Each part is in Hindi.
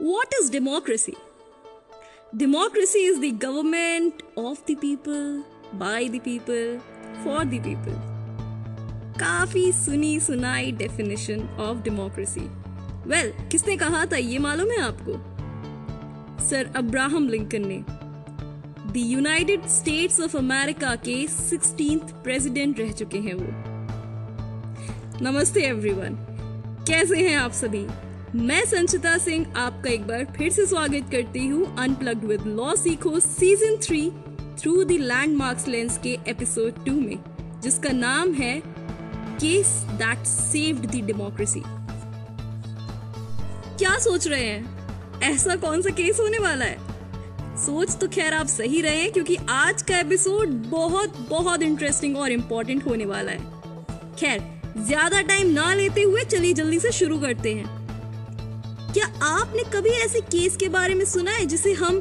What is democracy? Democracy is the government of the people, by the people, for the people. काफ़ी सुनी सुनाई डेफिनेशन ऑफ़ डेमोक्रेसी वेल किसने कहा था ये मालूम है आपको? सर अब्राहम लिंकन ने. The United States of America के सिक्सटीन प्रेसिडेंट रह चुके हैं वो. नमस्ते एवरीवन कैसे हैं आप सभी? मैं संचिता सिंह आपका एक बार फिर से स्वागत करती हूँ unplugged with law Sikho season three through the landmarks lens के एपिसोड टू में, जिसका नाम है case that saved the democracy क्या सोच रहे हैं? ऐसा कौन सा केस होने वाला है? सोच तो खैर आप सही रहे हैं, क्योंकि आज का एपिसोड बहुत बहुत इंटरेस्टिंग और इम्पोर्टेंट होने वाला है। खैर, ज़्यादा टाइम ना लेते हुए चलिए जल्दी से शुरू करते हैं। क्या आपने कभी ऐसे केस के बारे में सुना है जिसे हम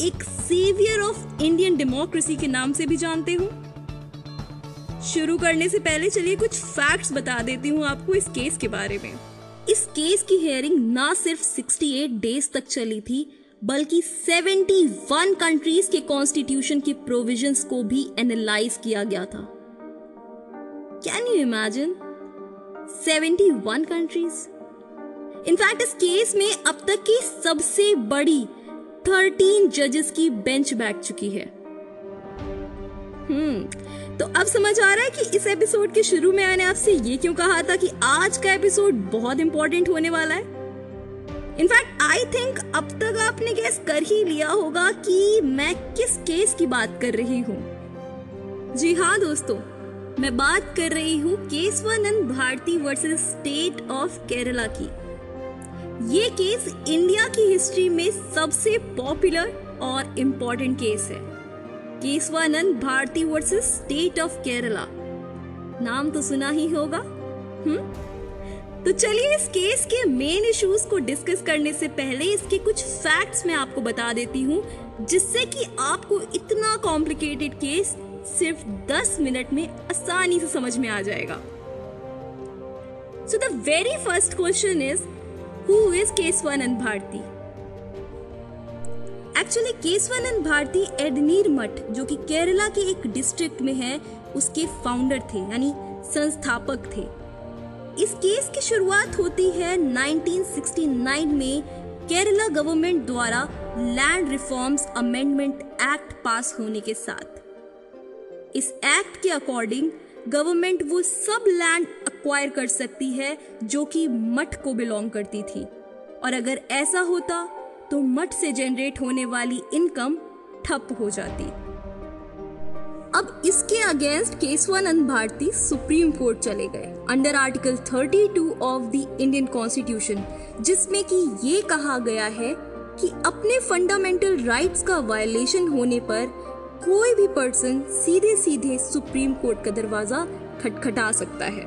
एक सेवियर ऑफ़ इंडियन डेमोक्रेसी के नाम से भी जानते हो? शुरू करने से पहले चलिए कुछ फैक्ट्स बता देती हूँ आपको इस केस के बारे में। इस केस की हेयरिंग ना सिर्फ़ 68 डेज़ तक चली थी, बल्कि 71 कंट्रीज़ के कॉन्स्टिट्यूशन के प्रोविजंस को भी एनालाइज किया गया था। Can you imagine 71 countries in fact इस केस में अब तक की सबसे बड़ी 13 जजेस की बेंच बैठ चुकी है। हम्म तो अब समझ आ रहा है कि इस एपिसोड के शुरू में मैंने आपसे ये क्यों कहा था कि आज का एपिसोड बहुत इंपॉर्टेंट होने वाला है। इनफैक्ट आई थिंक अब तक आपने गैस कर ही लिया होगा कि मैं किस केस की बात कर रही हूँ। जी हाँ दोस्तों, मैं बात कर रही हूँ Kesavananda Bharati versus state of Kerala की। ये केस इंडिया की हिस्ट्री में सबसे पॉपुलर और इम्पोर्टेंट केस है। Kesavananda Bharati versus state of Kerala. नाम तो सुना ही होगा हम्म? तो चलिए इस केस के मेन इश्यूज़ को डिस्कस करने से पहले इसके कुछ फैक्ट्स मैं आपको बता देती हूँ, जिससे कि आपको इतना कॉम्प्लिकेटेड केस सिर्फ़ 10 मिनट में आसानी से समझ में आ जाएगा। So the very first question is who is Kesavananda Bharati actually Kesavananda Bharati Edneer Mutt जो कि केरला के एक डिस्ट्रिक्ट में है, उसके फाउंडर थे, यानी संस्थापक थे। इस केस की शुरुआत होती है 1969 में केरला गवर्नमेंट द्वारा land reforms amendment act pass होने के साथ। इस एक्ट के अकॉर्डिंग गवर्नमेंट वो सब लैंड अक्वायर कर सकती है जो कि मठ को बिलोंग करती थी। और अगर ऐसा होता तो मठ से जनरेट होने वाली इनकम ठप हो जाती। अब इसके against Kesavananda Bharati supreme court चले गए under article 32 of the Indian constitution जिसमें कि ये कहा गया है कि अपने फंडामेंटल राइट्स का वायलेशन होने पर कोई भी पर्सन सीधे सीधे सुप्रीम कोर्ट का दरवाज़ा खटखटा सकता है।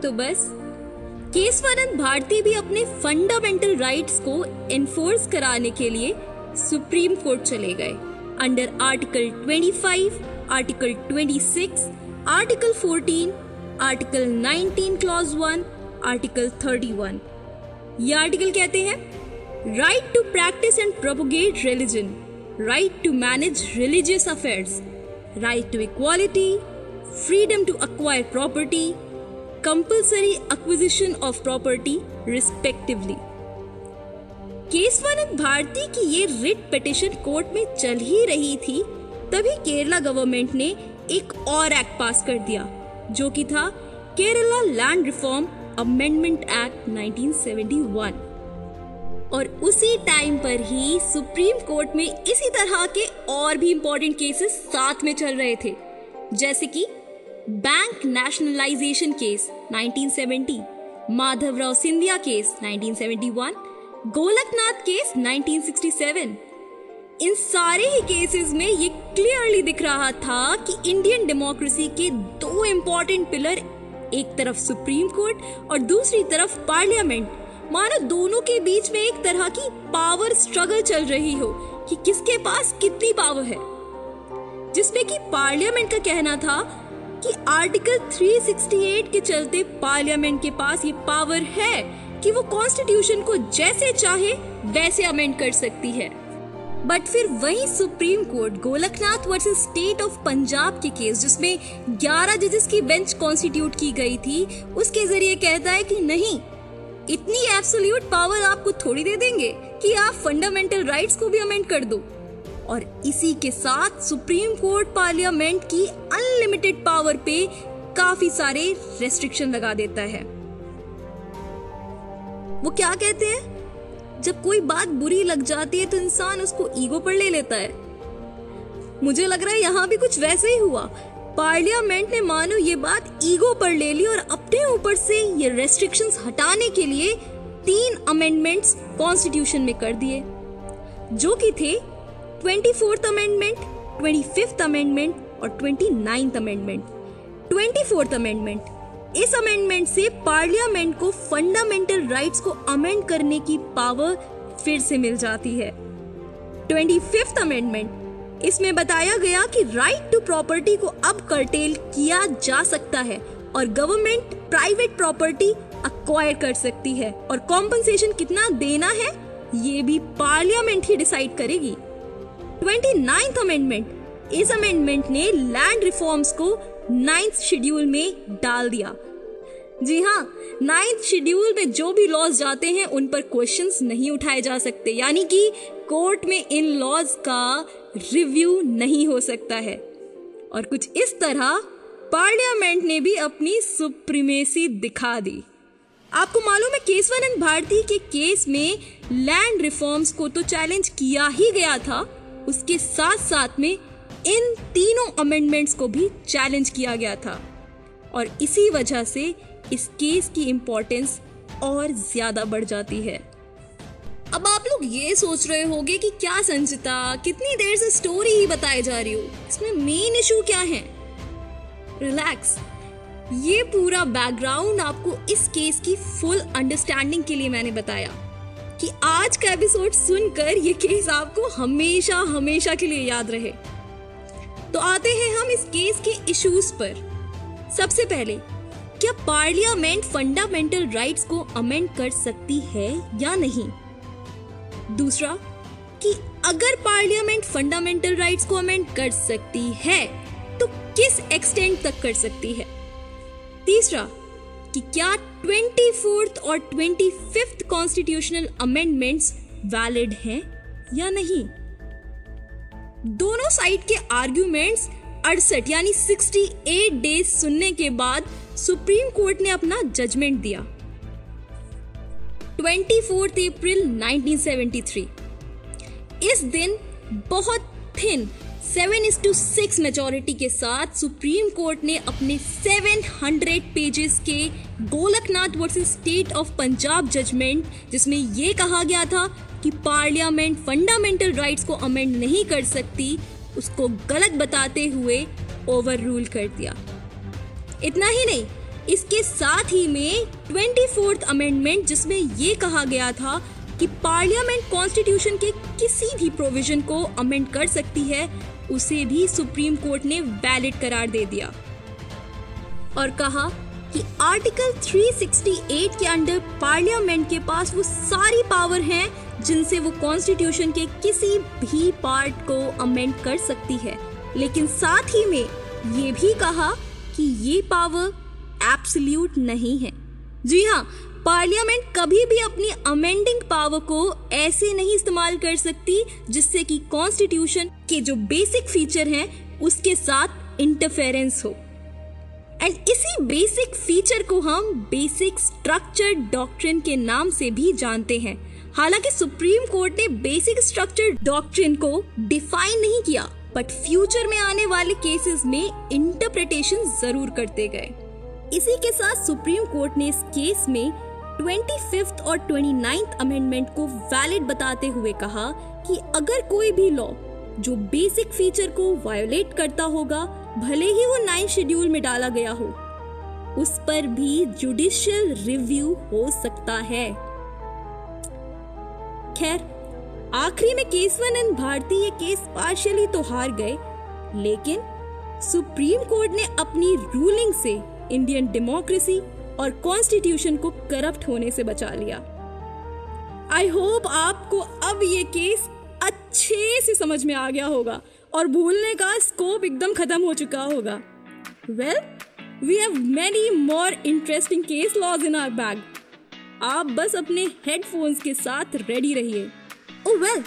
तो बस केसवानंद भारती भी अपने फंडामेंटल राइट्स को एनफोर्स कराने के लिए सुप्रीम कोर्ट चले गए। Under article 25, article 26, article 14, article 19 clause 1, article 31। ये आर्टिकल कहते हैं right to practice and propagate religion right to manage religious affairs, right to equality, freedom to acquire property, compulsory acquisition of property, respectively. Kesavananda Bharati की ये रिट पिटिशन कोर्ट में चल ही रही थी तभी केरला गवर्नमेंट ने एक और एक्ट पास कर दिया जो कि था Kerala land reform amendment act 1971 और उसी टाइम पर ही सुप्रीम कोर्ट में इसी तरह के और भी इंपॉर्टेंट केसेस साथ में चल रहे थे। जैसे कि bank nationalisation case 1970, Madhavrao Scindia case 1971, Golaknath case 1967 इन सारे ही केसेस में ये क्लियरली दिख रहा था कि इंडियन डेमोक्रेसी के दो इंपॉर्टेंट पिलर एक तरफ़ सुप्रीम कोर्ट और दूसरी तरफ़ पार्लियामेंट मानो दोनों के बीच में एक तरह की पावर स्ट्रगल चल रही हो कि किसके पास कितनी पावर है। जिसमें कि पार्लियामेंट का कहना था कि आर्टिकल 368 के चलते पार्लियामेंट के पास ये पावर है कि वो कॉन्स्टिट्यूशन को जैसे चाहे, वैसे अमेंड कर सकती है। बट फिर वही supreme court Golaknath versus state of Punjab के केस जिसमें 11 जजेस की बेंच कॉन्स्टिट्यूट की गई थी, उसके ज़रिए कहता है कि नहीं इतनी एब्सोल्यूट पावर आपको थोड़ी दे देंगे कि आप फंडामेंटल राइट्स को भी अमेंड कर दो। और इसी के साथ सुप्रीम कोर्ट पार्लियामेंट की अनलिमिटेड पावर पे काफ़ी सारे रेस्ट्रिक्शन लगा देता है। वो क्या कहते हैं? जब कोई बात बुरी लग जाती है तो इंसान उसको ईगो पर ले लेता है। मुझे लग रहा है यहाँ भी कुछ वैसे ही हुआ। पार्लियामेंट ने मानो ये बात ईगो पर ले ली और अपने ऊपर से ये रेस्ट्रिक्शंस हटाने के लिए तीन अमेंडमेंट्स कॉन्स्टिट्यूशन में कर दिए, जो कि थे twenty fourth amendment twenty fifth amendment और twenty ninth amendment twenty fourth amendment इस अमेंडमेंट से पार्लियामेंट को फंडामेंटल राइट्स को अमेंड करने की पावर फिर से मिल जाती है। ट्वेंटी फिफ्थ अमेंडमेंट इसमें बताया गया कि राइट टू प्रॉपर्टी को अब कर्टेल किया जा सकता है और गवर्नमेंट प्राइवेट प्रॉपर्टी अक्वायर कर सकती है। और कॉम्पनसेशन कितना देना है, ये भी पार्लियामेंट ही डिसाइड करेगी। ट्वेंटी नाइन्थ अमेंडमेंट इस अमेंडमेंट ने लैंड रिफॉर्म्स को नाइन्थ शेड्यूल में डाल दिया। जी हाँ नाइन्थ शेड्यूल में जो भी लॉज जाते हैं, उन पर क्वेश्चंस नहीं उठाए जा सकते। यानी कि कोर्ट में इन लॉज का रिव्यू नहीं हो सकता है। और कुछ इस तरह पार्लियामेंट ने भी अपनी सुप्रीमेसी दिखा दी। आपको मालूम है केसवानंद भारती के केस में लैंड रिफॉर्म्स को तो चैलेंज किया ही गया था। उसके साथ साथ में इन तीनों अमेंडमेंट्स को भी चैलेंज किया गया था। और इसी वजह से इस केस की इम्पोर्टेंस और ज़्यादा बढ़ जाती है। अब आप लोग ये सोच रहे होंगे कि क्या संचिता, कितनी देर से स्टोरी ही बताई जा रही हो? इसमें मेन इशू क्या है? रिलैक्स ये पूरा बैकग्राउंड आपको इस केस की फुल अंडरस्टैंडिंग के लिए मैंने बताया कि आज का एपिसोड सुनकर ये केस आपको हमेशा हमेशा के लिए याद रहे। तो आते हैं हम इस केस के इश्यूज़ पर। सबसे पहले, क्या पार्लियामेंट फंडामेंटल राइट्स को अमेंड कर सकती है या नहीं? दूसरा, कि अगर पार्लियामेंट फंडामेंटल राइट्स को अमेंड कर सकती है तो किस एक्सटेंट तक कर सकती है? तीसरा, कि क्या ट्वेंटी फोर्थ और twenty fifth constitutional amendments valid हैं या नहीं? दोनों साइड के आर्ग्यूमेंट्स अड़सठ, यानी 68 डेज़ सुनने के बाद सुप्रीम कोर्ट ने अपना जजमेंट दिया। 24 अप्रैल 1973 इस दिन बहुत thin seven is to six majority के साथ सुप्रीम कोर्ट ने अपने 700 पेजेस के Golaknath versus state of Punjab judgement जिसमें यह कहा गया था कि पार्लियामेंट फंडामेंटल राइट्स को अमेंड नहीं कर सकती, उसको गलत बताते हुए ओवर रूल कर दिया। इतना ही नहीं इसके साथ ही में ट्वेंटी फोर्थ अमेंडमेंट जिसमें यह कहा गया था कि पार्लियामेंट कॉन्स्टिट्यूशन के किसी भी प्रोविज़न को अमेंड कर सकती है, उसे भी सुप्रीम कोर्ट ने वैलिड करार दे दिया। और कहा कि आर्टिकल 368 के अंडर पार्लियामेंट के पास वो सारी पावर हैं, जिनसे वो कॉन्स्टिट्यूशन के किसी भी पार्ट को अमेंड कर सकती है। लेकिन साथ ही में ये भी कहा कि ये पावर एब्सोल्यूट नहीं है। जी हाँ पार्लियामेंट कभी भी अपनी अमेंडिंग पावर को ऐसे नहीं इस्तेमाल कर सकती जिससे कि कॉन्स्टिट्यूशन के जो बेसिक फीचर हैं, उसके साथ इंटरफेरेंस हो। एंड इसी बेसिक फीचर को हम बेसिक स्ट्रक्चर डॉक्ट्रिन के नाम से भी जानते हैं। हालाँकि सुप्रीम कोर्ट ने बेसिक स्ट्रक्चर डॉक्ट्रिन को डिफाइन नहीं किया बट फ्यूचर में आने वाले केसेस में इंटरप्रिटेशन ज़रूर करते गए। इसी के साथ सुप्रीम कोर्ट ने इस केस में ट्वेंटी फिफ्थ और ट्वेंटी नाइन्थ अमेंडमेंट को वैलिड बताते हुए कहा कि अगर कोई भी लॉ जो बेसिक फीचर को वायोलेट करता होगा, भले ही वो नाइन शेड्यूल में डाला गया हो, उस पर भी जुडिशियल रिव्यू हो सकता है। खैर, आखिरी में केसवानंद भारती ये केस पार्शियली तो हार गए, लेकिन सुप्रीम कोर्ट ने अपनी रूलिंग से इंडियन डेमोक्रेसी और कॉन्स्टिट्यूशन को करप्ट होने से बचा लिया। आई होप आपको अब ये केस अच्छे से समझ में आ गया होगा और भूलने का स्कोप एकदम खत्म हो चुका होगा। Well we have many more interesting case laws in our bag आप बस अपने हेडफोन्स के साथ रेडी रहिए। ओ well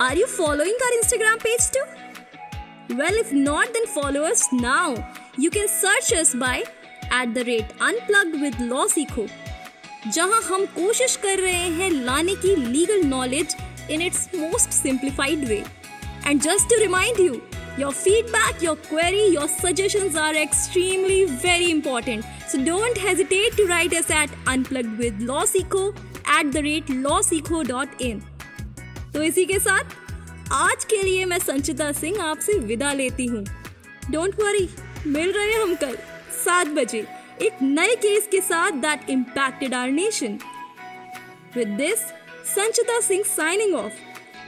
are you following our Instagram page too well if not then follow us now you can search us by at the rate unplugged with law Seekho जहाँ हम कोशिश कर रहे हैं लाने की legal knowledge in its most simplified way and just to remind you your feedback your query your suggestions are extremely very important so don't hesitate to write us at unplugged with law Seekho at the rate law Seekho dot in तो इसी के साथ, आज के लिए मैं संचिता सिंह आपसे विदा लेती हूँ। डोंट वरी मिल रहे हम कल, सात बजे, एक नए केस के साथ that impacted our nation with this Sanchita Singh signing off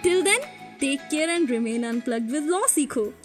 till then take care and remain unplugged with law Seekho.